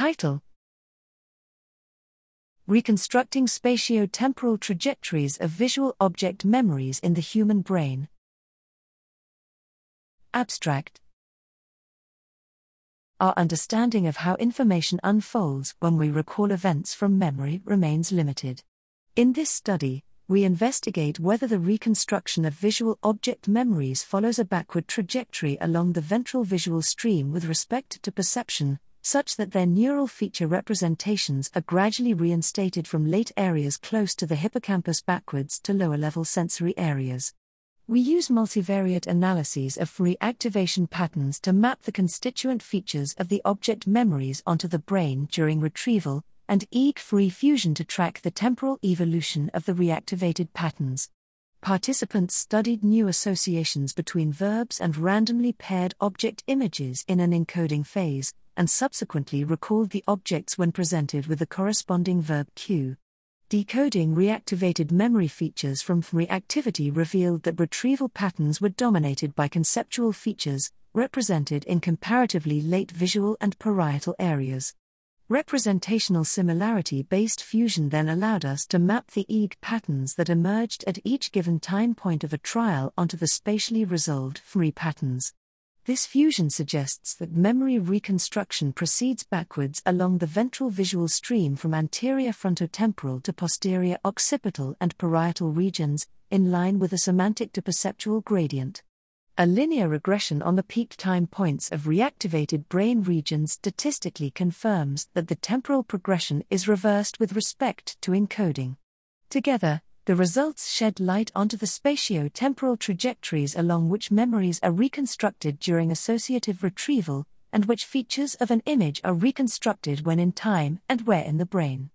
Title Reconstructing Spatiotemporal Trajectories of Visual Object Memories in the Human Brain. Abstract Our understanding of how information unfolds when we recall events from memory remains limited. In this study, we investigate whether the reconstruction of visual object memories follows a backward trajectory along the ventral visual stream with respect to perception, such that their neural feature representations are gradually reinstated from late areas close to the hippocampus backwards to lower level sensory areas. We use multivariate analyses of fMRI activation patterns to map the constituent features of the object memories onto the brain during retrieval, and EEG fMRI fusion to track the temporal evolution of the reactivated patterns. Participants studied new associations between verbs and randomly paired object images in an encoding phase, and subsequently recalled the objects when presented with the corresponding verb cue. Decoding reactivated memory features from fMRI activity revealed that retrieval patterns were dominated by conceptual features, represented in comparatively late visual and parietal areas. Representational similarity based fusion then allowed us to map the EEG patterns that emerged at each given time point of a trial onto the spatially resolved fMRI patterns. This fusion suggests that memory reconstruction proceeds backwards along the ventral visual stream from anterior frontotemporal to posterior occipital and parietal regions, in line with a semantic to perceptual gradient. A linear regression on the peak time points of reactivated brain regions statistically confirms that the temporal progression is reversed with respect to encoding. Together, the results shed light onto the spatio-temporal trajectories along which memories are reconstructed during associative retrieval, and which features of an image are reconstructed when in time and where in the brain.